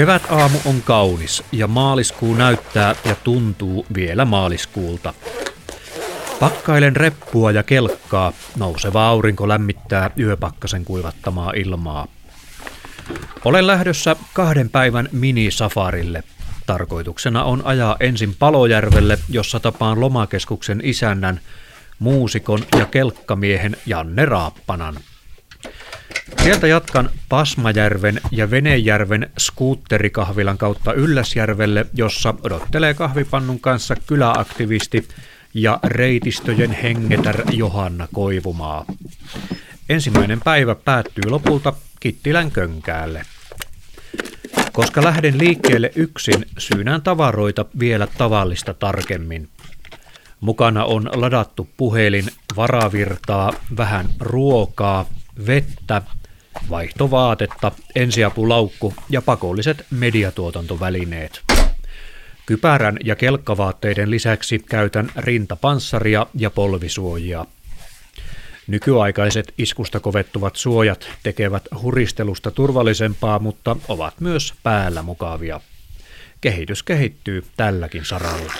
Kevät aamu on kaunis ja maaliskuu näyttää ja tuntuu vielä maaliskuulta. Pakkailen reppua ja kelkkaa, nouseva aurinko lämmittää yöpakkasen kuivattamaa ilmaa. Olen lähdössä kahden päivän minisafarille. Tarkoituksena on ajaa ensin Palojärvelle, jossa tapaan lomakeskuksen isännän, muusikon ja kelkkamiehen Janne Raappanan. Sieltä jatkan Pasmajärven ja Venejärven skuutterikahvilan kautta Ylläsjärvelle, jossa odottelee kahvipannun kanssa kyläaktivisti ja reitistöjen hengetär Johanna Koivumaa. Ensimmäinen päivä päättyy lopulta Kittilän könkäälle. Koska lähden liikkeelle yksin, syynään tavaroita vielä tavallista tarkemmin. Mukana on ladattu puhelin, varavirtaa, vähän ruokaa, vettä, vaihtovaatetta, ensiapulaukku ja pakolliset mediatuotantovälineet. Kypärän ja kelkkavaatteiden lisäksi käytän rintapanssaria ja polvisuojia. Nykyaikaiset iskusta kovettuvat suojat tekevät huristelusta turvallisempaa, mutta ovat myös päällä mukavia. Kehitys kehittyy tälläkin saralla.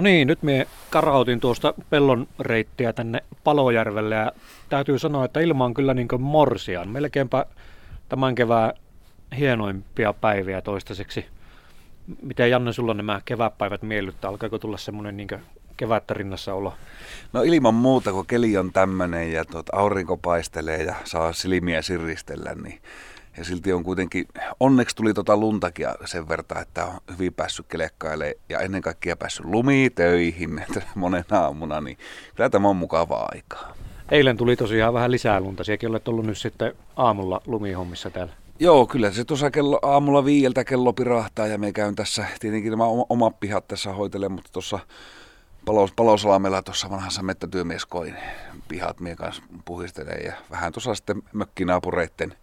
No niin, nyt me karautin tuosta pellon reittiä tänne Palojärvelle ja täytyy sanoa, että ilma on kyllä niin kuin morsian. Melkeinpä tämän kevään hienoimpia päiviä toistaiseksi. Miten Janne, sulla nämä kevätpäivät miellyttää? Alkaako tulla semmoinen niin kevättä rinnassa olo? No ilman muuta, kun keli on tämmöinen ja tuot aurinko paistelee ja saa silmiä siristellä, niin ja silti on kuitenkin, onneksi tuli tota luntakin sen verran, että on hyvin päässyt kelekkailemaan ja ennen kaikkea päässyt lumitöihin monen aamuna, niin kyllä tämä on mukavaa aikaa. Eilen tuli tosiaan vähän lisää lunta, siekin olet ollut nyt sitten aamulla lumihommissa täällä. Joo, kyllä se tuossa kello, aamulla viieltä kello pirahtaa ja me käyn tässä, tietenkin nämä omat pihat tässä hoitelen, mutta tuossa Palos, Palosalamella tuossa vanhassa mettätyömieskoin pihat mie kanssa puhistelee ja vähän tuossa sitten mökkinaapureitten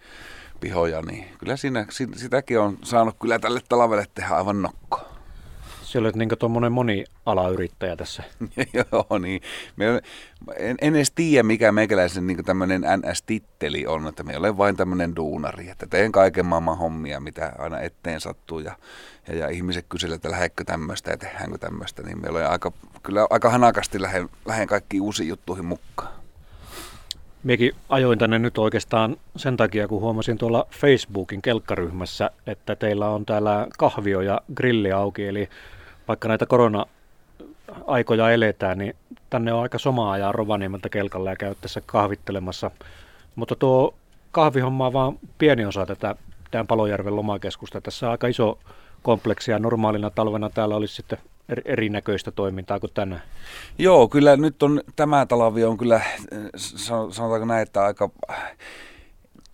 pihoja, niin kyllä siinä, sitäkin on saanut kyllä tälle talvelle tehdä aivan nokko. Se olet niin tuommoinen moni-alayrittäjä tässä. Joo, niin. Me, en, en edes tiedä, mikä meikäläisen niin tämmöinen NS-titteli on, että me olen vain tämmöinen duunari, että teen kaiken maailman hommia, mitä aina eteen sattuu, ja, ja, ja ihmiset kyselevät, että lähdekö tämmöistä ja tehdäänkö tämmöistä, niin me olen aika, kyllä aika hanakasti lähden, lähden kaikkiin uusiin juttuihin mukaan. Miekin ajoin tänne nyt oikeastaan sen takia, kun huomasin tuolla Facebookin kelkkaryhmässä, että teillä on täällä kahvio ja grilli auki, eli vaikka näitä korona-aikoja eletään, niin tänne on aika somaa ajaa Rovaniemeltä kelkalla ja käy tässä kahvittelemassa. Mutta tuo kahvihomma on vaan pieni osa tätä tämän Palojärven lomakeskusta. Tässä on aika iso kompleksi ja normaalina talvena täällä olisi sitten erinäköistä toimintaa kuin tänään? Joo, kyllä nyt on, tämä talvi on kyllä, sanotaanko näin, että aika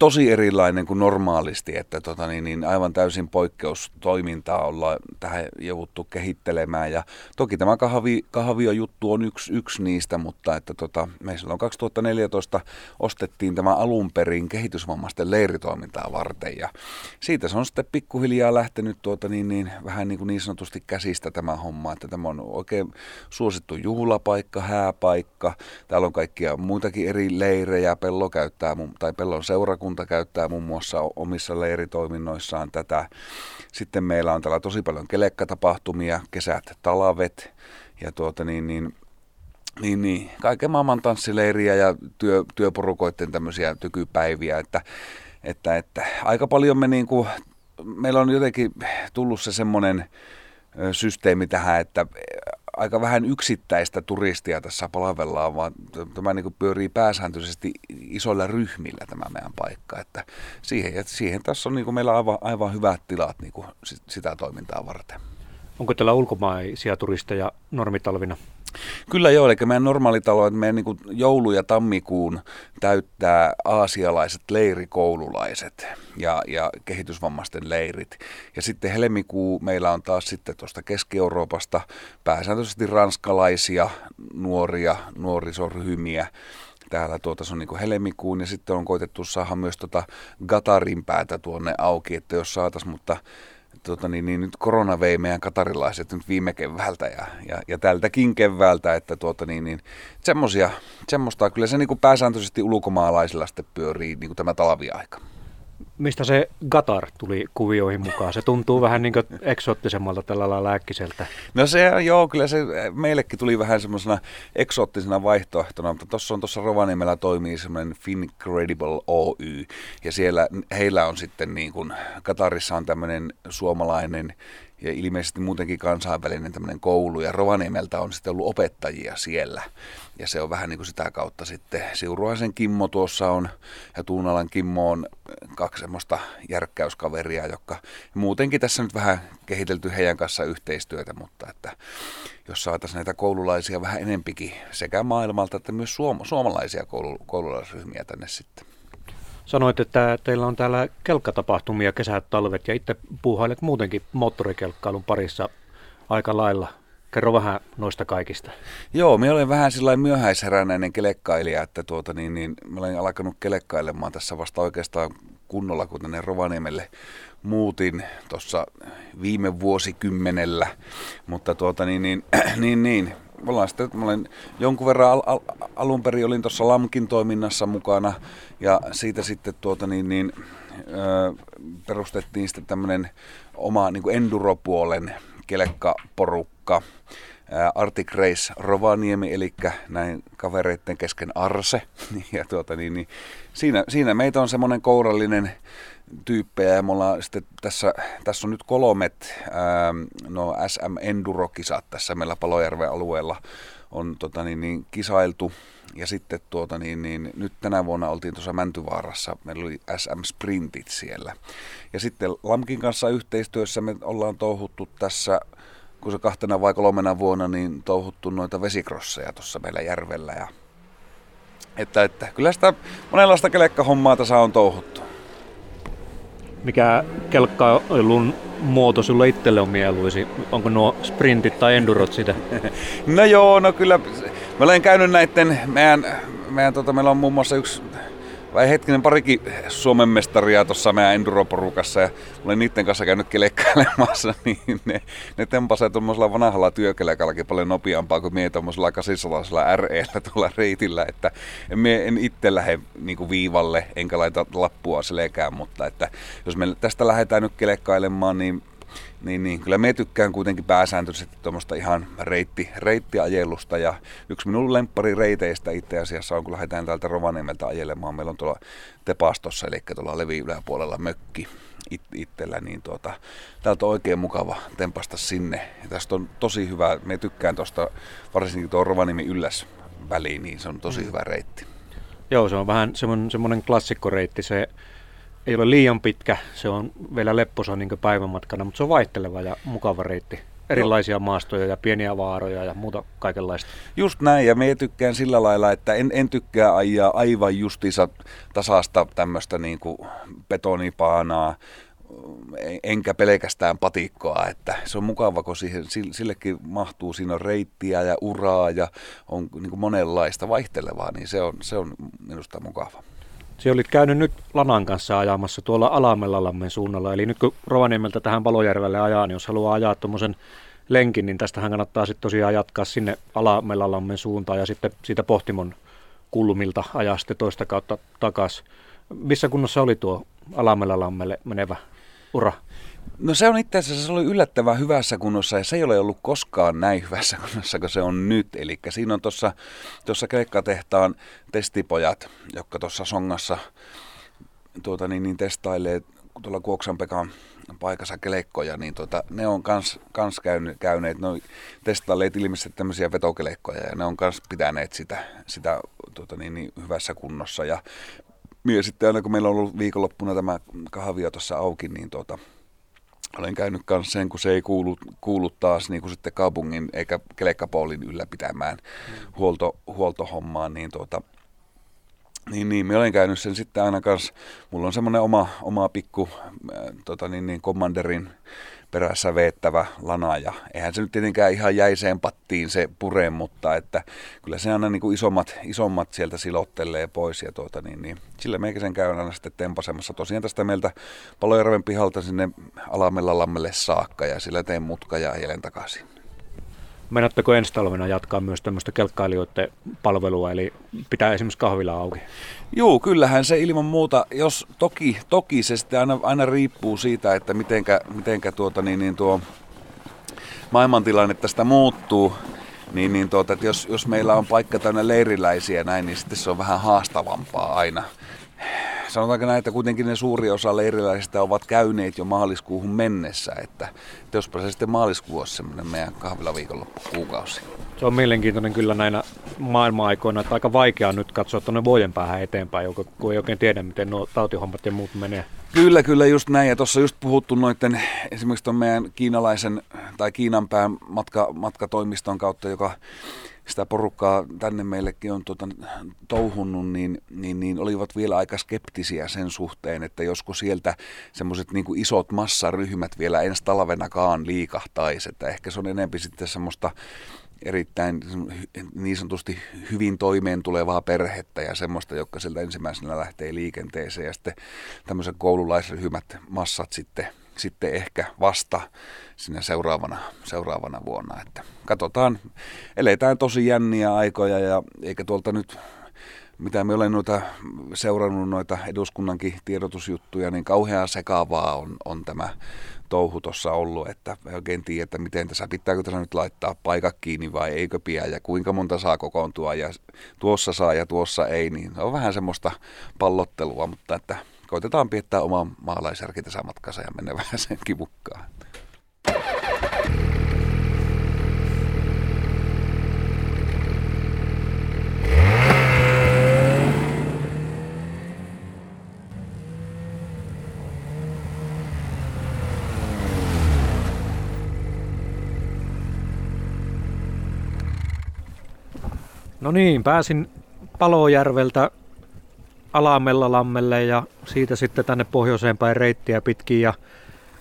tosi erilainen kuin normaalisti, että tota, niin, niin aivan täysin poikkeustoimintaa ollaan tähän jouduttu kehittelemään. Ja toki tämä kahvi, kahvio-juttu on yksi, yksi niistä, mutta että tota, me silloin 2014 ostettiin tämä alun perin kehitysvammaisten leiritoimintaa varten. Ja siitä se on sitten pikkuhiljaa lähtenyt tuota, niin, niin, vähän niin, kuin niin sanotusti käsistä tämä homma, että tämä on oikein suosittu juhlapaikka, hääpaikka. Täällä on kaikkia muitakin eri leirejä, pello käyttää, tai pellon seurakunta seurakunta käyttää muun muassa omissa leiritoiminnoissaan tätä. Sitten meillä on täällä tosi paljon kelekkatapahtumia, kesät, talvet ja tuota niin, niin niin, niin, kaiken maailman tanssileiriä ja työ, työporukoiden tämmöisiä tykypäiviä, että, että, että aika paljon me niin kuin, meillä on jotenkin tullut se semmoinen systeemi tähän, että aika vähän yksittäistä turistia tässä palvellaan, vaan tämä niin kuin pyörii pääsääntöisesti isoilla ryhmillä tämä meidän paikka. Että siihen, siihen tässä on niin kuin meillä aivan, aivan hyvät tilat niin kuin sitä toimintaa varten. Onko teillä ulkomaisia turisteja normitalvina? Kyllä joo, eli meidän normaalitalo, että meidän niin joulu- ja tammikuun täyttää aasialaiset leirikoululaiset ja, ja kehitysvammaisten leirit. Ja sitten helmikuu meillä on taas sitten tuosta Keski-Euroopasta pääsääntöisesti ranskalaisia nuoria, nuorisoryhmiä täällä tuota, se on niin helmikuun ja sitten on koitettu saada myös tota Gatarin päätä tuonne auki, että jos saatas, mutta tota, niin, niin, nyt korona vei meidän katarilaiset nyt viime keväältä ja, ja, ja tältäkin keväältä, että tuota, niin, niin, semmosia, semmoista kyllä se niin kuin pääsääntöisesti ulkomaalaisilla sitten pyörii niin kuin tämä talviaika mistä se Gatar tuli kuvioihin mukaan? Se tuntuu vähän niin kuin eksoottisemmalta tällä lailla lääkkiseltä. No se, joo, kyllä se meillekin tuli vähän semmoisena eksoottisena vaihtoehtona, mutta tuossa on tuossa Rovaniemellä toimii semmoinen Fincredible Oy, ja siellä heillä on sitten niin kuin, Katarissa on tämmöinen suomalainen ja ilmeisesti muutenkin kansainvälinen tämmöinen koulu, ja Rovaniemeltä on sitten ollut opettajia siellä. Ja se on vähän niin kuin sitä kautta sitten. Siuruaisen Kimmo tuossa on, ja Tuunalan Kimmo on kaksi semmoista järkkäyskaveria, jotka muutenkin tässä nyt vähän kehitelty heidän kanssa yhteistyötä, mutta että jos saataisiin näitä koululaisia vähän enempikin sekä maailmalta että myös suom- suomalaisia koulu- koululaisryhmiä tänne sitten. Sanoit, että teillä on täällä kelkkatapahtumia kesät, talvet ja itse puuhailet muutenkin moottorikelkkailun parissa aika lailla. Kerro vähän noista kaikista. Joo, minä olen vähän sellainen myöhäisheränäinen kelekkailija, että tuota, niin, niin, mä olen alkanut kelekkailemaan tässä vasta oikeastaan kunnolla, kun tänne Rovaniemelle muutin tuossa viime vuosikymmenellä. Mutta tuota, niin, niin, niin, niin ollaan sitten, mä olen jonkun verran al, al, alun perin olin tuossa LAMKin toiminnassa mukana ja siitä sitten tuota niin, niin ö, perustettiin sitten tämmöinen oma niin enduropuolen kelekkaporukka. Arctic Race Rovaniemi, eli näin kavereiden kesken Arse. Ja tuota, niin, niin, siinä, siinä meitä on semmoinen kourallinen tyyppejä ja me ollaan sitten tässä, tässä on nyt kolmet no SM Enduro-kisat tässä meillä Palojärven alueella on tota, niin, niin, kisailtu ja sitten tuota, niin, niin, nyt tänä vuonna oltiin tuossa Mäntyvaarassa, meillä oli SM Sprintit siellä. Ja sitten Lamkin kanssa yhteistyössä me ollaan touhuttu tässä, kun se kahtena vai kolmena vuonna, niin touhuttu noita vesikrosseja tuossa meillä järvellä. Ja, että, että kyllä sitä monenlaista kelekkahommaa tässä on touhuttu. Mikä kelkkailun muoto sulle itselle on mieluisi? Onko nuo sprintit tai endurot sitä? no joo, no kyllä. Mä olen käynyt näiden, meidän, meidän tota, meillä on muun muassa yksi vai hetkinen parikin Suomen mestaria tuossa meidän enduroporukassa ja olen niiden kanssa käynyt kelekkailemassa, niin ne, ne tempasee tuommoisella vanhalla työkelekallakin paljon nopeampaa kuin mie tuommoisella 800 REllä tuolla reitillä, että mie en itse lähde niin viivalle enkä laita lappua selkään, mutta että jos me tästä lähdetään nyt kelekkailemaan, niin niin, niin, kyllä me tykkään kuitenkin pääsääntöisesti tuommoista ihan reitti, reittiajelusta ja yksi minun lemppari reiteistä itse asiassa on, kun lähdetään täältä Rovaniemeltä ajelemaan. Meillä on tuolla Tepastossa, eli tuolla Levi yläpuolella mökki it, itsellä, niin tuota, täältä on oikein mukava tempasta sinne. Ja tästä on tosi hyvä, me tykkään tuosta varsinkin tuo Rovaniemen ylläs väliin, niin se on tosi mm. hyvä reitti. Joo, se on vähän semmoinen, semmoinen klassikkoreitti, se ei ole liian pitkä, se on vielä lepposa niin päivämatkana, mutta se on vaihteleva ja mukava reitti. Erilaisia maastoja ja pieniä vaaroja ja muuta kaikenlaista. Just näin, ja me tykkään sillä lailla, että en, en tykkää ajaa aivan justiinsa tasasta tämmöistä niin betonipaanaa, enkä pelkästään patikkoa, että se on mukava, kun siihen, sillekin mahtuu, siinä on reittiä ja uraa ja on niin monenlaista vaihtelevaa, niin se on, se on minusta mukava. Se oli käynyt nyt Lanan kanssa ajamassa tuolla Alamellalammen suunnalla. Eli nyt kun Rovaniemeltä tähän Palojärvelle ajaa, niin jos haluaa ajaa tuommoisen lenkin, niin tästähän kannattaa sitten tosiaan jatkaa sinne Alamellalammen suuntaan ja sitten siitä Pohtimon kulmilta ajaa sitten toista kautta takaisin. Missä kunnossa oli tuo Alamellalammelle menevä ura? No se on itse asiassa se oli yllättävän hyvässä kunnossa ja se ei ole ollut koskaan näin hyvässä kunnossa kuin se on nyt. Eli siinä on tuossa, tuossa keikkatehtaan testipojat, jotka tuossa Songassa tuota, niin, niin testailee tuolla Kuoksan Pekan paikassa kelekkoja, niin tuota, ne on kans, kans käyneet, käyneet no, testailleet ilmeisesti tämmöisiä vetokelekkoja ja ne on kans pitäneet sitä, sitä tuota, niin, niin, hyvässä kunnossa. Ja, ja sitten aina kun meillä on ollut viikonloppuna tämä kahvia tuossa auki, niin tuota, olen käynyt kanssa sen, kun se ei kuulu, kuulu taas niin kuin sitten kaupungin eikä kelekkapoolin ylläpitämään mm. huolto, huoltohommaan, niin tuota, niin, niin, me olen käynyt sen sitten aina kanssa. Mulla on semmoinen oma, oma pikku äh, tota niin, niin, commanderin perässä veettävä lana ja eihän se nyt tietenkään ihan jäiseen pattiin se pure, mutta että kyllä se aina niin kuin isommat, isommat sieltä silottelee pois ja tuota, niin, niin, sillä meikäisen käyn aina sitten tempasemassa tosiaan tästä meiltä Palojärven pihalta sinne Alamella lammelle saakka ja sillä teen mutka ja ajelen takaisin. Meinatteko ensi talvena jatkaa myös tämmöistä kelkkailijoiden palvelua, eli pitää esimerkiksi kahvila auki? Joo, kyllähän se ilman muuta, jos toki, toki se sitten aina, aina riippuu siitä, että mitenkä, mitenkä tuota, niin, niin tuo maailmantilanne tästä muuttuu, niin, niin tuota, että jos, jos meillä on paikka täynnä leiriläisiä näin, niin sitten se on vähän haastavampaa aina sanotaanko näin, että kuitenkin ne suuri osa leiriläisistä ovat käyneet jo maaliskuuhun mennessä, että, että jospa se sitten maaliskuu olisi semmoinen meidän kahvila kuukausi. Se on mielenkiintoinen kyllä näinä maailma-aikoina, että aika vaikea nyt katsoa tuonne vuoden päähän eteenpäin, kun ei oikein tiedä, miten nuo tautihommat ja muut menee. Kyllä, kyllä, just näin. Ja tuossa just puhuttu noiden, esimerkiksi tuon meidän kiinalaisen tai Kiinan pään matka, matkatoimiston kautta, joka sitä porukkaa tänne meillekin on tuota, touhunnut, niin, niin, niin olivat vielä aika skeptisiä sen suhteen, että josko sieltä semmoiset niin isot massaryhmät vielä ensi talvenakaan liikahtaisi. Että ehkä se on enempi sitten semmoista erittäin niin sanotusti hyvin toimeen tulevaa perhettä ja semmoista, joka sieltä ensimmäisenä lähtee liikenteeseen ja sitten tämmöiset koululaisryhmät, massat sitten sitten ehkä vasta sinne seuraavana, seuraavana vuonna. Että katsotaan, eletään tosi jänniä aikoja ja eikä tuolta nyt mitä me olen noita seurannut noita eduskunnankin tiedotusjuttuja, niin kauhean sekaavaa on, on tämä touhu tuossa ollut, että oikein tiedä, että miten tässä, pitääkö tässä nyt laittaa paikat kiinni vai eikö pidä ja kuinka monta saa kokoontua ja tuossa saa ja tuossa ei, niin on vähän semmoista pallottelua, mutta että koitetaan piettää oma maalaisjärki tässä matkassa ja mennä vähän sen kivukkaan. No niin, pääsin Palojärveltä Alamella-lammelle ja siitä sitten tänne pohjoiseen päin reittiä pitkin ja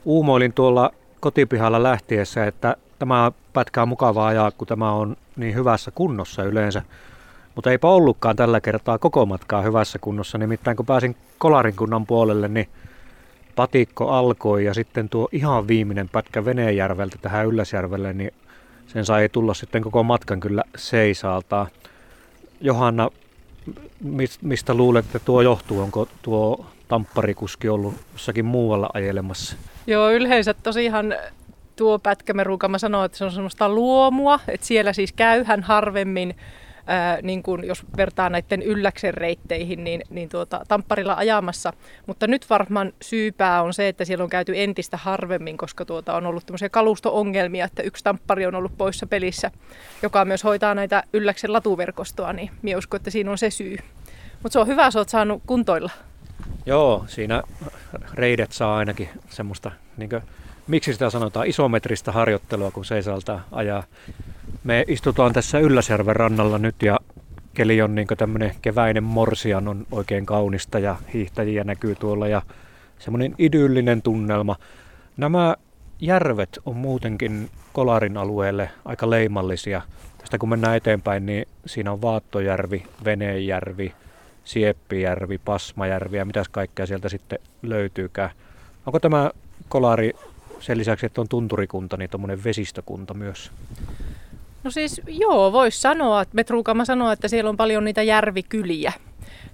uumoilin tuolla kotipihalla lähtiessä, että tämä pätkä on mukavaa ajaa, kun tämä on niin hyvässä kunnossa yleensä. Mutta eipä ollutkaan tällä kertaa koko matkaa hyvässä kunnossa, nimittäin kun pääsin Kolarin kunnan puolelle, niin patikko alkoi ja sitten tuo ihan viimeinen pätkä Venejärveltä tähän Ylläsjärvelle, niin sen sai tulla sitten koko matkan kyllä seisaaltaan. Johanna mistä luulette tuo johtuu? Onko tuo tampparikuski ollut jossakin muualla ajelemassa? Joo, yleensä tosiaan tuo pätkä me sanoo, että se on semmoista luomua, että siellä siis käyhän harvemmin ää, niin kun jos vertaa näiden ylläksen reitteihin, niin, niin tuota, Tampparilla ajamassa. Mutta nyt varmaan syypää on se, että siellä on käyty entistä harvemmin, koska tuota, on ollut tämmöisiä kalusto-ongelmia, että yksi Tamppari on ollut poissa pelissä, joka myös hoitaa näitä ylläksen latuverkostoa, niin minä uskon, että siinä on se syy. Mutta se on hyvä, että olet saanut kuntoilla. Joo, siinä reidet saa ainakin semmoista, niin miksi sitä sanotaan, isometristä harjoittelua, kun seisaltaa ajaa me istutaan tässä Ylläsjärven rannalla nyt ja keli on niin tämmöinen keväinen morsian on oikein kaunista ja hiihtäjiä näkyy tuolla ja semmoinen idyllinen tunnelma. Nämä järvet on muutenkin Kolarin alueelle aika leimallisia. Tästä kun mennään eteenpäin, niin siinä on Vaattojärvi, Venejärvi, Sieppijärvi, Pasmajärvi ja mitäs kaikkea sieltä sitten löytyykään. Onko tämä Kolari sen lisäksi, että on tunturikunta, niin tuommoinen vesistökunta myös? No siis joo, voisi sanoa, että Metruukama sanoo, että siellä on paljon niitä järvikyliä.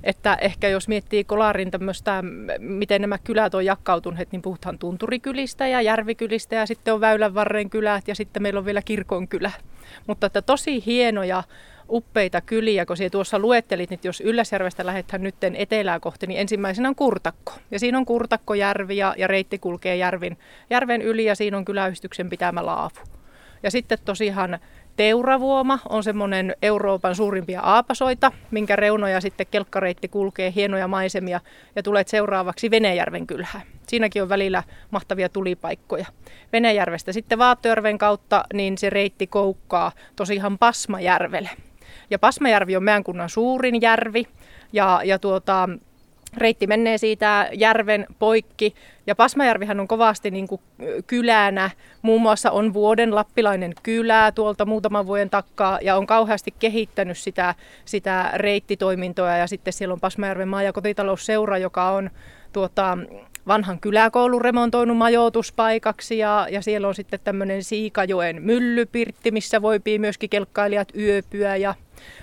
Että ehkä jos miettii Kolarin tämmöistä, miten nämä kylät on jakkautuneet, niin puhutaan tunturikylistä ja järvikylistä ja sitten on Väylänvarren kylät ja sitten meillä on vielä kirkonkylä. Mutta että tosi hienoja uppeita kyliä, kun siellä tuossa luettelit, että jos Ylläsjärvestä lähdetään nyt etelää kohti, niin ensimmäisenä on Kurtakko. Ja siinä on Kurtakkojärvi ja, ja reitti kulkee järvin, järven yli ja siinä on kyläyhdistyksen pitämä laavu. Ja sitten tosiaan Teuravuoma on semmoinen Euroopan suurimpia aapasoita, minkä reunoja sitten kelkkareitti kulkee, hienoja maisemia ja tulet seuraavaksi Venäjärven kylään. Siinäkin on välillä mahtavia tulipaikkoja. Venäjärvestä sitten Vaattojärven kautta niin se reitti koukkaa tosiaan Pasmajärvelle. Ja Pasmajärvi on meidän kunnan suurin järvi ja, ja tuota, reitti menee siitä järven poikki. Ja Pasmajärvihän on kovasti niin kuin kylänä. Muun muassa on vuoden lappilainen kylä tuolta muutaman vuoden takkaa ja on kauheasti kehittänyt sitä, sitä reittitoimintoa. Ja sitten siellä on Pasmajärven maa- ja kotitalousseura, joka on tuota, vanhan kyläkoulun remontoinut majoituspaikaksi ja, ja siellä on sitten tämmöinen Siikajoen myllypirtti, missä voipii myöskin kelkkailijat yöpyä ja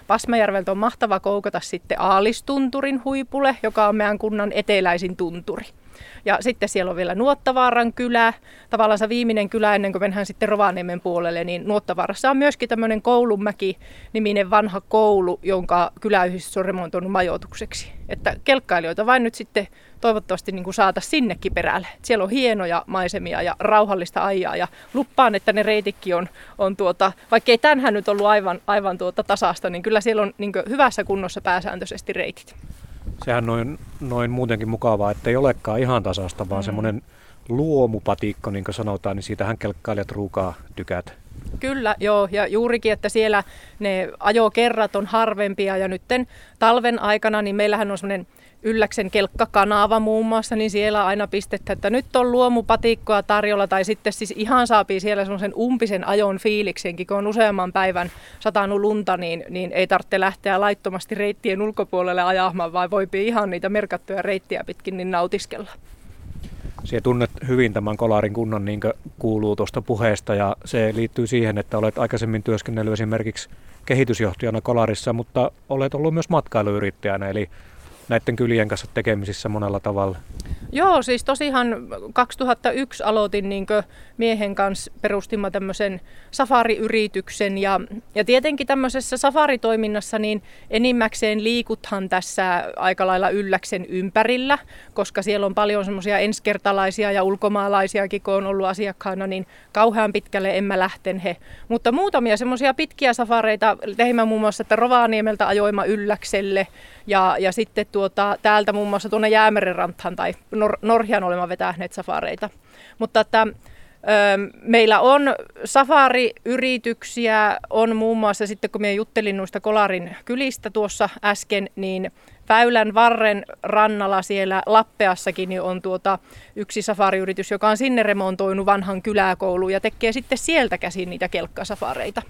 Pasmajärveltä on mahtava koukata sitten Aalistunturin huipulle, joka on meidän kunnan eteläisin tunturi. Ja sitten siellä on vielä Nuottavaaran kylä, tavallaan se viimeinen kylä ennen kuin mennään sitten Rovaniemen puolelle, niin Nuottavaarassa on myöskin tämmöinen Koulunmäki-niminen vanha koulu, jonka kyläyhdistys on remontoinut majoitukseksi. Että kelkkailijoita vain nyt sitten toivottavasti niin kuin saata sinnekin perälle. Siellä on hienoja maisemia ja rauhallista ajaa ja luppaan, että ne reitikki on, on tuota, vaikka ei tänään nyt ollut aivan, aivan tuota tasasta, niin kyllä siellä on niin hyvässä kunnossa pääsääntöisesti reitit sehän noin, noin muutenkin mukavaa, että ei olekaan ihan tasasta, vaan mm. semmoinen luomupatikko, niin kuin sanotaan, niin siitähän kelkkailijat ruukaa tykät. Kyllä, joo, ja juurikin, että siellä ne ajokerrat on harvempia, ja nytten talven aikana, niin meillähän on semmoinen Ylläksen kelkkakanava muun muassa, niin siellä aina pistettä, että nyt on luomupatikkoa tarjolla, tai sitten siis ihan saapii siellä semmoisen umpisen ajon fiiliksenkin, kun on useamman päivän satanut lunta, niin, niin ei tarvitse lähteä laittomasti reittien ulkopuolelle ajamaan, vaan voi ihan niitä merkattuja reittiä pitkin niin nautiskella. Sinä tunnet hyvin tämän Kolarin kunnan, niin kuuluu tuosta puheesta, ja se liittyy siihen, että olet aikaisemmin työskennellyt esimerkiksi kehitysjohtajana Kolarissa, mutta olet ollut myös matkailuyrittäjänä, eli näiden kylien kanssa tekemisissä monella tavalla? Joo, siis tosiaan 2001 aloitin niin miehen kanssa, perustimme tämmöisen safariyrityksen ja, ja tietenkin tämmöisessä safaritoiminnassa niin enimmäkseen liikuthan tässä aika lailla ylläksen ympärillä, koska siellä on paljon semmoisia ensikertalaisia ja ulkomaalaisiakin, kun on ollut asiakkaana, niin kauhean pitkälle en mä lähten he. Mutta muutamia semmoisia pitkiä safareita teimme muun muassa, että Rovaniemeltä ajoima ylläkselle ja, ja sitten tuota, täältä muun muassa tuonne Jäämeren tai Nor- Norjan olemme vetäneet safareita. Mutta että, Meillä on safariyrityksiä, on muun muassa sitten kun minä juttelin noista Kolarin kylistä tuossa äsken, niin Väylän varren rannalla siellä Lappeassakin niin on tuota yksi safariyritys, joka on sinne remontoinut vanhan kyläkoulu ja tekee sitten sieltä käsin niitä kelkkasafareita.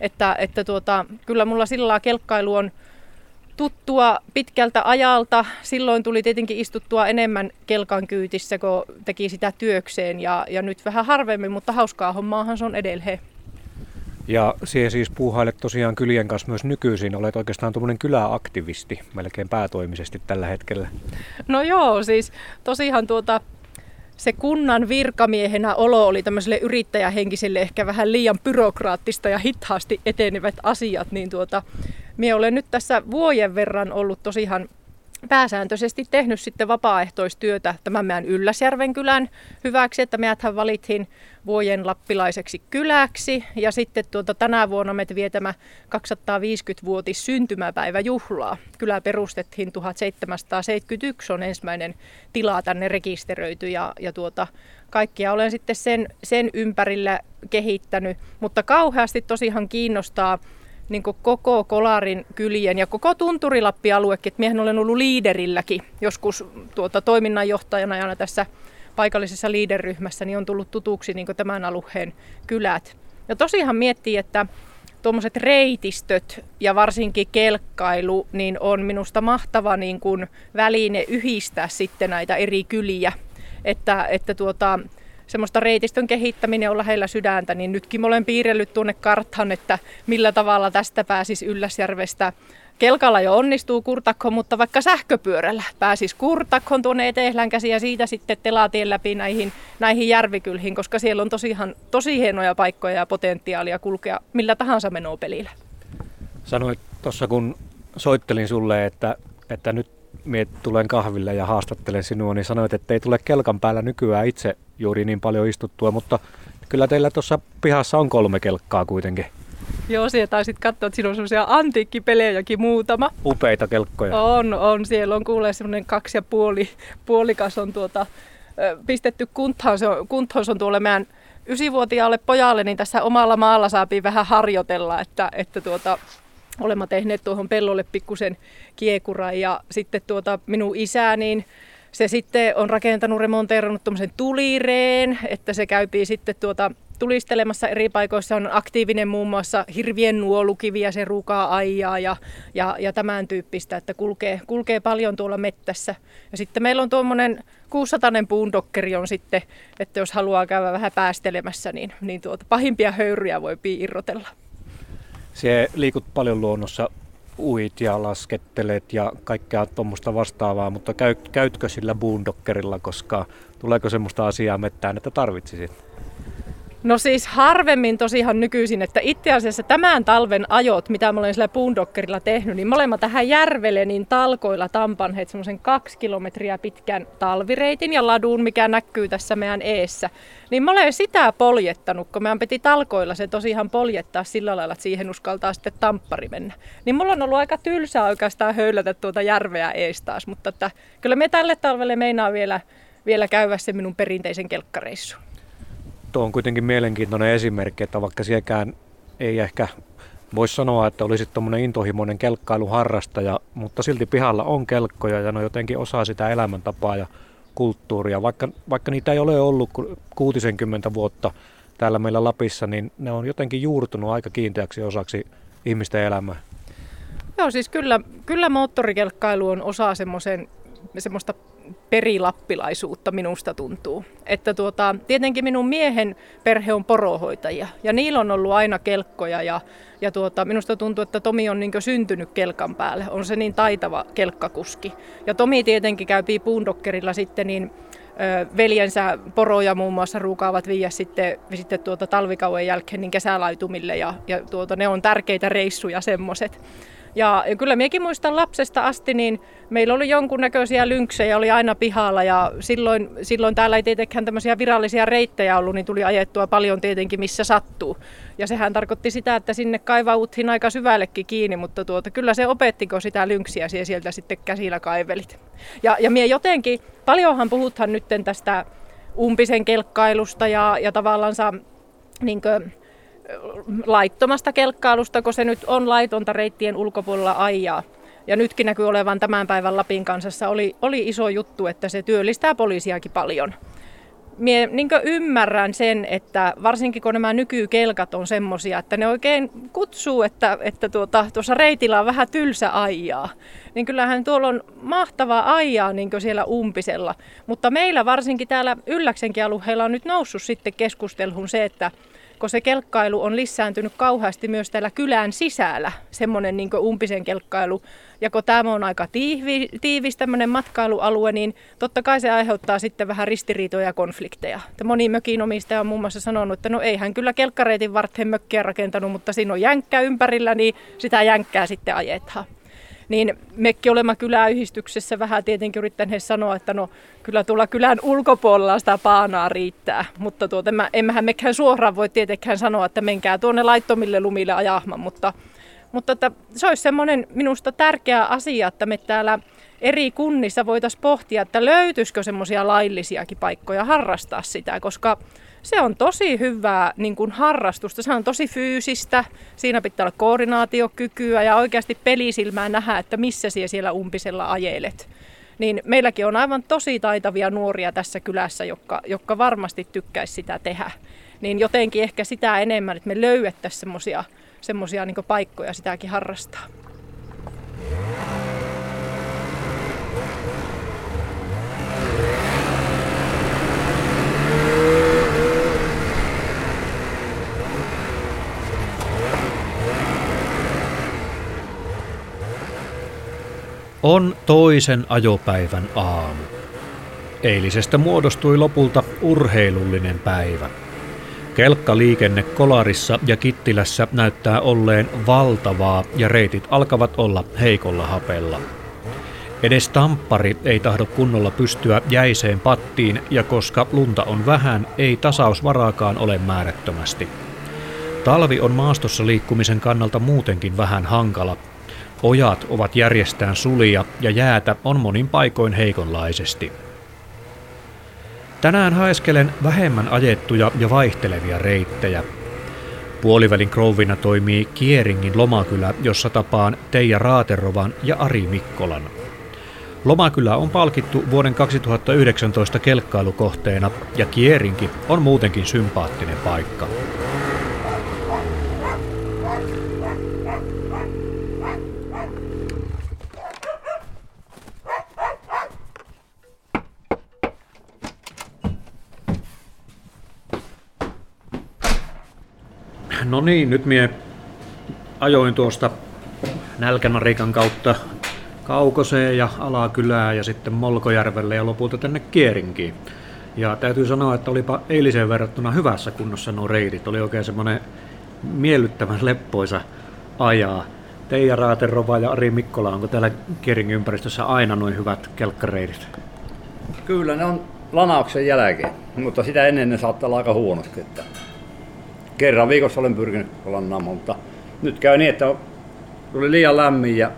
Että, että tuota, kyllä mulla sillä kelkkailu on tuttua pitkältä ajalta. Silloin tuli tietenkin istuttua enemmän kelkan kyytissä, kun teki sitä työkseen ja, ja nyt vähän harvemmin, mutta hauskaa hommaahan se on edelleen. Ja siihen siis puuhailet tosiaan kylien kanssa myös nykyisin. Olet oikeastaan tuommoinen kyläaktivisti melkein päätoimisesti tällä hetkellä. No joo, siis tosiaan tuota, se kunnan virkamiehenä olo oli tämmöiselle yrittäjähenkiselle ehkä vähän liian byrokraattista ja hitaasti etenevät asiat, niin tuota, Mie olen nyt tässä vuoden verran ollut tosiaan pääsääntöisesti tehnyt sitten vapaaehtoistyötä tämän meidän Ylläsjärven kylän hyväksi, että meidäthän valittiin vuoden lappilaiseksi kyläksi. Ja sitten tuota, tänä vuonna me vietämä 250-vuotis syntymäpäiväjuhlaa. Kylä perustettiin 1771, on ensimmäinen tila tänne rekisteröity. Ja, ja tuota, kaikkia olen sitten sen, sen ympärillä kehittänyt, mutta kauheasti tosiaan kiinnostaa niin koko Kolarin kylien ja koko Tunturilappi-aluekin. Et miehän olen ollut liiderilläkin joskus tuota, toiminnanjohtajana ja tässä paikallisessa liiderryhmässä niin on tullut tutuksi niin tämän alueen kylät. Ja tosiaan miettii, että tuommoiset reitistöt ja varsinkin kelkkailu niin on minusta mahtava niin kuin väline yhdistää sitten näitä eri kyliä. Että, että tuota, semmoista reitistön kehittäminen on lähellä sydäntä, niin nytkin mä olen piirrellyt tuonne karttaan, että millä tavalla tästä pääsisi Ylläsjärvestä kelkalla jo onnistuu kurtakkoon, mutta vaikka sähköpyörällä pääsisi kurtakkoon tuonne Etelän käsi ja siitä sitten telatien läpi näihin, näihin järvikylhiin, koska siellä on tosihan, tosi hienoja paikkoja ja potentiaalia kulkea millä tahansa pelillä. Sanoit tuossa kun soittelin sulle, että, että nyt miet tulen kahville ja haastattelen sinua, niin sanoit, että ei tule kelkan päällä nykyään itse juuri niin paljon istuttua, mutta kyllä teillä tuossa pihassa on kolme kelkkaa kuitenkin. Joo, siellä taisit katsoa, että siinä on semmoisia antiikkipelejäkin muutama. Upeita kelkkoja. On, on. Siellä on kuulee semmoinen kaksi ja puoli, puolikas on tuota, pistetty kuntoon. Se on, kuntoon se on tuolle meidän ysivuotiaalle pojalle, niin tässä omalla maalla saapii vähän harjoitella, että, että tuota, olemme tehneet tuohon pellolle pikkusen kiekuran ja sitten tuota minun isä, niin se sitten on rakentanut, remonteerannut tuommoisen tulireen, että se käypii sitten tuota tulistelemassa eri paikoissa, on aktiivinen muun muassa hirvien nuolukiviä, se ruukaa aijaa ja, ja, ja tämän tyyppistä, että kulkee, kulkee paljon tuolla mettässä. Ja sitten meillä on tuommoinen 600 puundokkeri on sitten, että jos haluaa käydä vähän päästelemässä, niin, niin tuota, pahimpia höyryjä voi irrotella. Se liikut paljon luonnossa, uit ja laskettelet ja kaikkea tuommoista vastaavaa, mutta käy, käytkö sillä boondockerilla, koska tuleeko semmoista asiaa mettään, että tarvitsisit? No siis harvemmin tosiaan nykyisin, että itse asiassa tämän talven ajot, mitä mä olen sillä Boondockerilla tehnyt, niin molemmat tähän järvelle niin talkoilla tampanheet semmoisen kaksi kilometriä pitkän talvireitin ja ladun, mikä näkyy tässä meidän eessä. Niin mä olen sitä poljettanut, kun meidän piti talkoilla se tosiaan poljettaa sillä lailla, että siihen uskaltaa sitten tamppari mennä. Niin mulla on ollut aika tylsää oikeastaan höylätä tuota järveä ees taas, mutta että kyllä me tälle talvelle meinaa vielä, vielä käydä se minun perinteisen kelkkareissun tuo on kuitenkin mielenkiintoinen esimerkki, että vaikka sielläkään ei ehkä voisi sanoa, että olisi tuommoinen intohimoinen kelkkailuharrastaja, mutta silti pihalla on kelkkoja ja ne jotenkin osa sitä elämäntapaa ja kulttuuria. Vaikka, vaikka niitä ei ole ollut 60 vuotta täällä meillä Lapissa, niin ne on jotenkin juurtunut aika kiinteäksi osaksi ihmisten elämää. Joo, siis kyllä, kyllä moottorikelkkailu on osa semmoisen semmoista perilappilaisuutta minusta tuntuu. Että tuota, tietenkin minun miehen perhe on porohoitajia ja niillä on ollut aina kelkkoja ja, ja tuota, minusta tuntuu, että Tomi on niin syntynyt kelkan päälle. On se niin taitava kelkkakuski. Ja Tomi tietenkin käypii puundokkerilla sitten niin veljensä poroja muun muassa ruukaavat viiä sitten, sitten tuota talvikauden jälkeen niin kesälaitumille ja, ja tuota, ne on tärkeitä reissuja semmoiset. Ja, ja kyllä minäkin muistan lapsesta asti, niin meillä oli jonkunnäköisiä lynksejä, oli aina pihalla ja silloin, silloin täällä ei tietenkään tämmöisiä virallisia reittejä ollut, niin tuli ajettua paljon tietenkin missä sattuu. Ja sehän tarkoitti sitä, että sinne kaivauttiin aika syvällekin kiinni, mutta tuota, kyllä se opettiko sitä lynksiä sieltä sitten käsillä kaivelit. Ja, ja minä jotenkin, paljonhan puhuthan nyt tästä umpisen kelkkailusta ja, ja tavallaan niin kuin, laittomasta kelkkailusta, kun se nyt on laitonta reittien ulkopuolella ajaa. Ja nytkin näkyy olevan tämän päivän Lapin kansassa oli, oli iso juttu, että se työllistää poliisiakin paljon. Mie niin ymmärrän sen, että varsinkin kun nämä nykykelkat on semmoisia, että ne oikein kutsuu, että, että tuota, tuossa reitillä on vähän tylsä ajaa. Niin kyllähän tuolla on mahtavaa ajaa niin siellä umpisella. Mutta meillä varsinkin täällä Ylläksenkin alueella on nyt noussut sitten keskusteluun se, että kun se kelkkailu on lisääntynyt kauheasti myös täällä kylän sisällä, semmoinen niin umpisen kelkkailu. Ja kun tämä on aika tiivi, tiivis tämmöinen matkailualue, niin totta kai se aiheuttaa sitten vähän ristiriitoja ja konflikteja. Ja moni mökin omistaja on muun muassa sanonut, että no ei hän kyllä kelkkareitin varten mökkiä rakentanut, mutta siinä on jänkkää ympärillä, niin sitä jänkkää sitten ajetaan niin mekin olemme kyläyhdistyksessä vähän tietenkin yrittäneet sanoa, että no kyllä tuolla kylän ulkopuolella sitä paanaa riittää, mutta tuota, emmehän mekään suoraan voi tietenkään sanoa, että menkää tuonne laittomille lumille ajahman, mutta, mutta että se olisi semmoinen minusta tärkeä asia, että me täällä eri kunnissa voitaisiin pohtia, että löytyisikö semmoisia laillisiakin paikkoja harrastaa sitä, koska se on tosi hyvää niin kuin harrastusta. Se on tosi fyysistä, siinä pitää olla koordinaatiokykyä ja oikeasti pelisilmää nähdä, että missä siellä, siellä umpisella ajelet. Niin meilläkin on aivan tosi taitavia nuoria tässä kylässä, jotka, jotka varmasti tykkäisi sitä tehdä. Niin jotenkin ehkä sitä enemmän, että me löydettäisiin semmoisia niin paikkoja sitäkin harrastaa. On toisen ajopäivän aamu. Eilisestä muodostui lopulta urheilullinen päivä. Kelkkaliikenne Kolarissa ja Kittilässä näyttää olleen valtavaa ja reitit alkavat olla heikolla hapella. Edes tamppari ei tahdo kunnolla pystyä jäiseen pattiin ja koska lunta on vähän, ei tasausvaraakaan ole määrättömästi. Talvi on maastossa liikkumisen kannalta muutenkin vähän hankala. Ojat ovat järjestään sulia ja jäätä on monin paikoin heikonlaisesti. Tänään haeskelen vähemmän ajettuja ja vaihtelevia reittejä. Puolivälin Grovina toimii Kieringin lomakylä, jossa tapaan Teija Raaterovan ja Ari Mikkolan. Lomakylä on palkittu vuoden 2019 kelkkailukohteena ja Kierinki on muutenkin sympaattinen paikka. No niin, nyt mie ajoin tuosta Nälkänarikan kautta Kaukoseen ja Alakylään ja sitten Molkojärvelle ja lopulta tänne Kierinkiin. Ja täytyy sanoa, että olipa eiliseen verrattuna hyvässä kunnossa nuo reitit. Oli oikein semmoinen miellyttävän leppoisa ajaa. Teija Raaterova ja Ari Mikkola, onko täällä Kieringin ympäristössä aina noin hyvät kelkkareidit? Kyllä, ne on lanauksen jälkeen, mutta sitä ennen ne saattaa olla aika huonosti. Että kerran viikossa olen pyrkinyt lannaamaan, mutta nyt käy niin, että tuli liian lämmin ja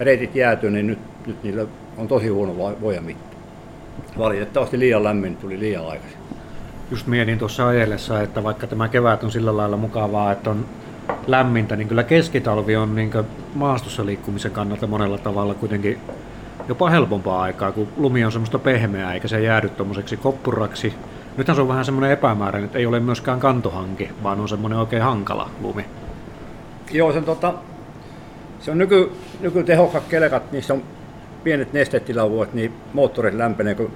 reitit jääty, niin nyt, nyt niillä on tosi huono voimamitta. Valitettavasti liian lämmin tuli liian aikaisin. Just mietin tuossa ajellessa, että vaikka tämä kevät on sillä lailla mukavaa, että on lämmintä, niin kyllä keskitalvi on niin maastossa liikkumisen kannalta monella tavalla kuitenkin jopa helpompaa aikaa, kun lumi on semmoista pehmeää eikä se jäädy tuommoiseksi koppuraksi. Nythän se on vähän semmoinen epämääräinen, että ei ole myöskään kantohanki, vaan on semmoinen oikein hankala lumi. Joo, sen tota, se on nyky, nykytehokkaat kelkat, niissä on pienet nestetilavuot, niin moottorit lämpenee, kun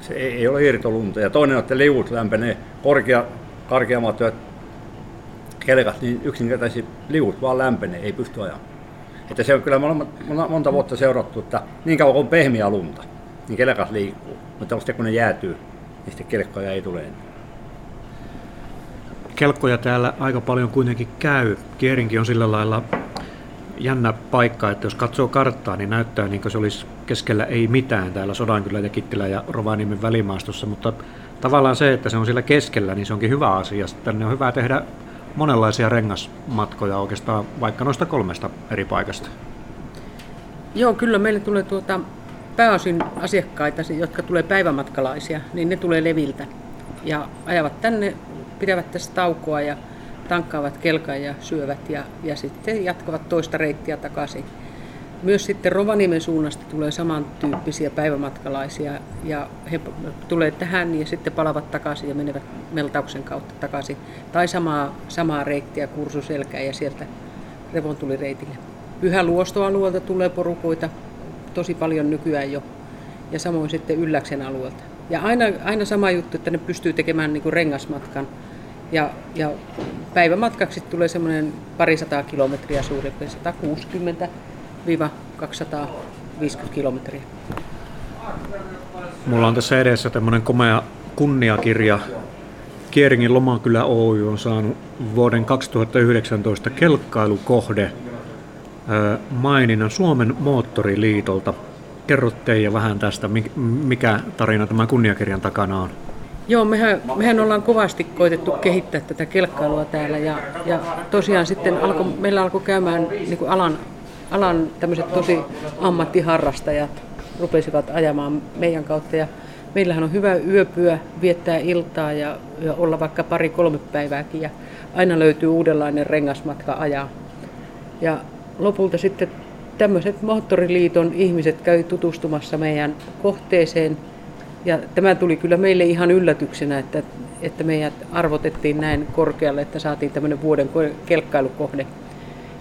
se ei, ei ole irtolunta. Ja toinen on, että liut lämpenee, korkea, karkeammat kelkat, niin yksinkertaisesti liut vaan lämpenee, ei pysty ajamaan. Että se on kyllä monta vuotta seurattu, että niin kauan kuin on pehmiä lunta, niin kelkat liikkuu. Mutta sitten kun ne jäätyy, niin sitten kelkkoja ei tule enää. Kelkkoja täällä aika paljon kuitenkin käy. Kierinkin on sillä lailla jännä paikka, että jos katsoo karttaa, niin näyttää niin kuin se olisi keskellä ei mitään täällä Sodankylä ja Kittilä ja Rovaniemen välimaastossa, mutta tavallaan se, että se on siellä keskellä, niin se onkin hyvä asia. Tänne on hyvä tehdä monenlaisia rengasmatkoja oikeastaan vaikka noista kolmesta eri paikasta. Joo, kyllä meille tulee tuota pääosin asiakkaita, jotka tulee päivämatkalaisia, niin ne tulee Leviltä ja ajavat tänne, pitävät tässä taukoa ja tankkaavat kelkan ja syövät ja, ja sitten jatkavat toista reittiä takaisin. Myös sitten Rovaniemen suunnasta tulee samantyyppisiä päivämatkalaisia ja he tulee tähän ja sitten palavat takaisin ja menevät meltauksen kautta takaisin. Tai samaa, samaa reittiä kursuselkään ja sieltä revontulireitille. Pyhä luostoalueelta tulee porukoita tosi paljon nykyään jo ja samoin sitten Ylläksen alueelta. Ja aina, aina sama juttu, että ne pystyy tekemään niin kuin rengasmatkan ja, ja päivämatkaksi tulee semmoinen parisataa kilometriä suurin 160-250 kilometriä. Mulla on tässä edessä tämmöinen komea kunniakirja. Kieringin Lomakylä Oy on saanut vuoden 2019 kelkkailukohde maininnan Suomen moottoriliitolta. Kerro Teija vähän tästä, mikä tarina tämän kunniakirjan takana on. Joo, mehän, mehän ollaan kovasti koitettu kehittää tätä kelkkailua täällä ja, ja tosiaan sitten alko, meillä alkoi käymään niin kuin alan, alan tämmöiset tosi ammattiharrastajat rupesivat ajamaan meidän kautta ja meillähän on hyvä yöpyä, viettää iltaa ja, ja olla vaikka pari-kolme päivääkin ja aina löytyy uudenlainen rengasmatka ajaa. Ja lopulta sitten tämmöiset Moottoriliiton ihmiset käy tutustumassa meidän kohteeseen – ja tämä tuli kyllä meille ihan yllätyksenä, että, että meidät arvotettiin näin korkealle, että saatiin tämmöinen vuoden kelkkailukohde.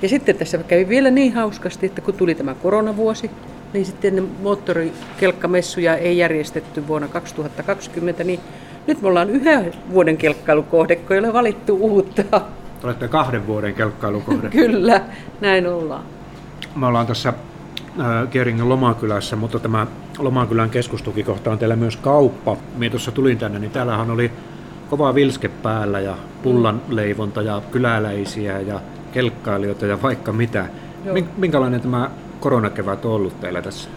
Ja sitten tässä kävi vielä niin hauskasti, että kun tuli tämä koronavuosi, niin sitten moottorikelkkamessuja ei järjestetty vuonna 2020, niin nyt me ollaan yhä vuoden kelkkailukohde, kun ei ole valittu uutta. Olette kahden vuoden kelkkailukohde. Kyllä, näin ollaan. Me ollaan tässä Keringin Lomakylässä, mutta tämä Lomakylän keskustukikohta on teillä myös kauppa. Minä tuossa tulin tänne, niin täällähän oli kova vilske päällä ja pullanleivonta ja kyläläisiä ja kelkkailijoita ja vaikka mitä. Joo. Minkälainen tämä koronakevät on ollut teillä tässä?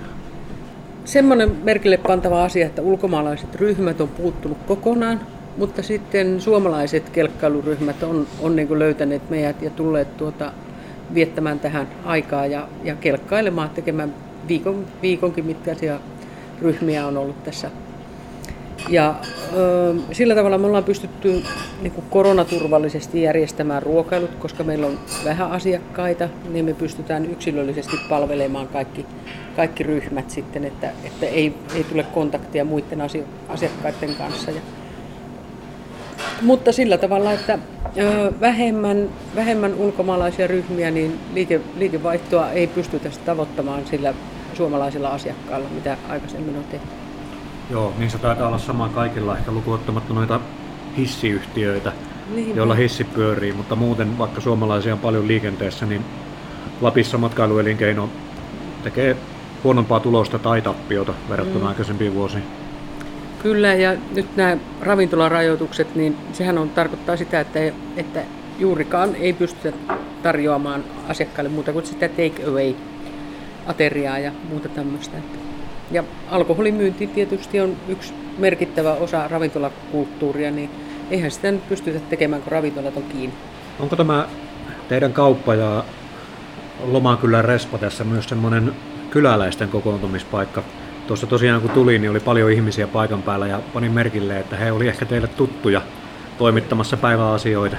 Semmoinen merkille pantava asia, että ulkomaalaiset ryhmät on puuttunut kokonaan, mutta sitten suomalaiset kelkkailuryhmät on, on niin löytäneet meidät ja tulleet tuota, viettämään tähän aikaa ja, ja kelkkailemaan, tekemään viikon, viikonkin mittaisia ryhmiä on ollut tässä. Ja ö, sillä tavalla me ollaan pystytty niin kuin koronaturvallisesti järjestämään ruokailut, koska meillä on vähän asiakkaita, niin me pystytään yksilöllisesti palvelemaan kaikki, kaikki ryhmät sitten, että, että ei, ei tule kontaktia muiden asiakkaiden kanssa. Ja, mutta sillä tavalla, että vähemmän, vähemmän ulkomaalaisia ryhmiä, niin liike, liikevaihtoa ei pystytä tavoittamaan sillä suomalaisilla asiakkailla, mitä aikaisemmin on tehty. Joo, niin se taitaa olla sama kaikilla, ehkä lukuottamatta noita hissiyhtiöitä, niin, joilla hissi pyörii, mutta muuten vaikka suomalaisia on paljon liikenteessä, niin Lapissa matkailuelinkeino tekee huonompaa tulosta tai tappiota verrattuna mm. aikaisempiin vuosiin. Kyllä, ja nyt nämä ravintolarajoitukset, niin sehän on, tarkoittaa sitä, että, että juurikaan ei pystytä tarjoamaan asiakkaille muuta kuin sitä take away ateriaa ja muuta tämmöistä. Ja alkoholimyynti tietysti on yksi merkittävä osa ravintolakulttuuria, niin eihän sitä nyt pystytä tekemään, kun ravintolat on kiinni. Onko tämä teidän kauppa ja Lomakylän Respa tässä myös semmoinen kyläläisten kokoontumispaikka? Tuossa tosiaan kun tuli, niin oli paljon ihmisiä paikan päällä ja panin merkille, että he oli ehkä teille tuttuja toimittamassa päiväasioita.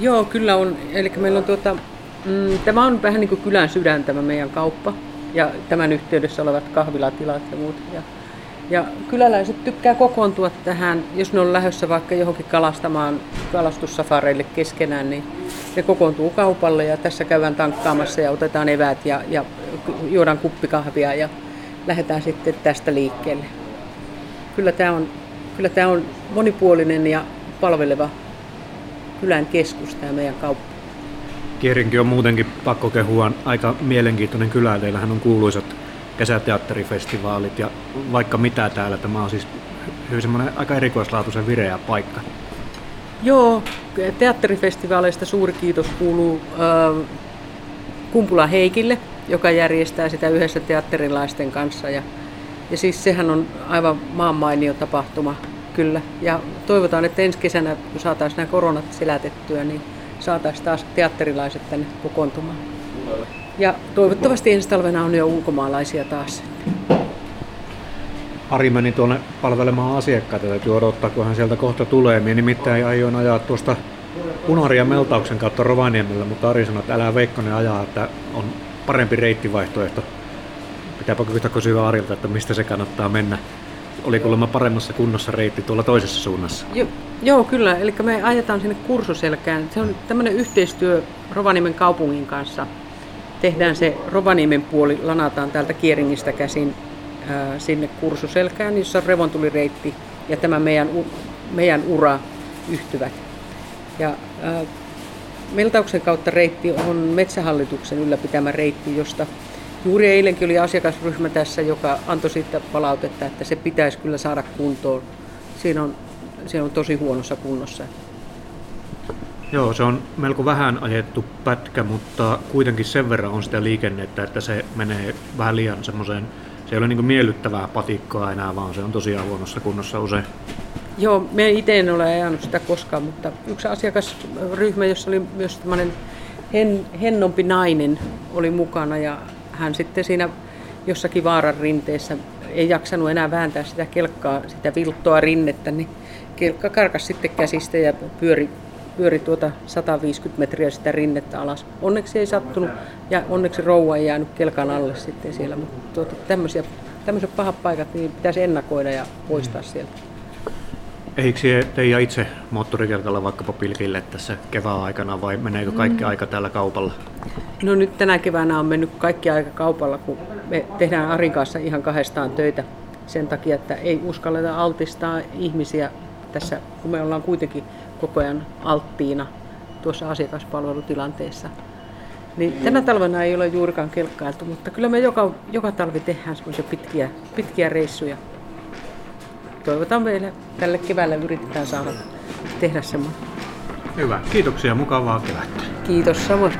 Joo, kyllä on. Eli meillä on tuota, mm, tämä on vähän niin kuin kylän sydän tämä meidän kauppa ja tämän yhteydessä olevat kahvilatilat ja muut. Ja, ja kyläläiset tykkää kokoontua tähän, jos ne on lähdössä vaikka johonkin kalastamaan kalastussafareille keskenään, niin ne kokoontuu kaupalle ja tässä käydään tankkaamassa ja otetaan eväät ja, ja juodaan kuppikahvia ja lähdetään sitten tästä liikkeelle. Kyllä tämä on, kyllä tämä on monipuolinen ja palveleva kylän keskus, tämä meidän kauppa. Kierinki on muutenkin pakko kehua aika mielenkiintoinen kylä. Teillähän on kuuluisat kesäteatterifestivaalit ja vaikka mitä täällä. Tämä on siis hyvin semmoinen aika erikoislaatuisen vireä paikka. Joo, teatterifestivaaleista suuri kiitos kuuluu äh, Kumpula Heikille, joka järjestää sitä yhdessä teatterilaisten kanssa. Ja, ja siis sehän on aivan maanmainio tapahtuma, kyllä. Ja toivotaan, että ensi kesänä, kun saataisiin nämä koronat selätettyä, niin saataisiin taas teatterilaiset tänne kokoontumaan. Ja toivottavasti ensi talvena on jo ulkomaalaisia taas. Ari meni tuonne palvelemaan asiakkaita, täytyy odottaa, kun hän sieltä kohta tulee. Minä nimittäin aion ajaa tuosta Punaria Meltauksen kautta Rovaniemellä, mutta Ari sanoi, että älä Veikkonen ajaa, että on parempi reittivaihtoehto. Pitääpä kysyä kysyä Arilta, että mistä se kannattaa mennä. Oli kuulemma paremmassa kunnossa reitti tuolla toisessa suunnassa. Jo, joo, kyllä. Eli me ajetaan sinne kursuselkään. Se on tämmöinen yhteistyö Rovaniemen kaupungin kanssa. Tehdään se Rovaniemen puoli, lanataan täältä Kieringistä käsin ää, sinne kursuselkään, jossa on revontulireitti ja tämä meidän, meidän ura yhtyvät. Ja ää, Meltauksen kautta reitti on Metsähallituksen ylläpitämä reitti, josta juuri eilenkin oli asiakasryhmä tässä, joka antoi siitä palautetta, että se pitäisi kyllä saada kuntoon. Siinä on, se on tosi huonossa kunnossa. Joo, se on melko vähän ajettu pätkä, mutta kuitenkin sen verran on sitä liikennettä, että se menee vähän liian semmoiseen, se ei ole niin miellyttävää patikkoa enää, vaan se on tosiaan huonossa kunnossa usein. Joo, me itse en ole ajanut sitä koskaan, mutta yksi asiakasryhmä, jossa oli myös tämmöinen hen, hennompi nainen oli mukana ja hän sitten siinä jossakin vaaran rinteessä ei jaksanut enää vääntää sitä kelkkaa, sitä vilttoa rinnettä, niin kelkka karkas sitten käsistä ja pyöri, pyöri tuota 150 metriä sitä rinnettä alas. Onneksi ei sattunut ja onneksi rouva ei jäänyt kelkan alle sitten siellä, mutta tuota, tämmöisiä, tämmöiset pahat paikat niin pitäisi ennakoida ja poistaa sieltä. Eikö teidän itse moottorikelkalla vaikkapa pilkille tässä kevään aikana vai meneekö kaikki mm. aika täällä kaupalla? No nyt tänä keväänä on mennyt kaikki aika kaupalla, kun me tehdään Arin kanssa ihan kahdestaan töitä sen takia, että ei uskalleta altistaa ihmisiä tässä, kun me ollaan kuitenkin koko ajan alttiina tuossa asiakaspalvelutilanteessa. Niin tänä talvena ei ole juurikaan kelkkailtu, mutta kyllä me joka, joka talvi tehdään semmoisia pitkiä, pitkiä reissuja. Toivotaan meille tälle keväällä yritetään saada tehdä semmoinen. Hyvä. Kiitoksia. Mukavaa kevättä. Kiitos samoin.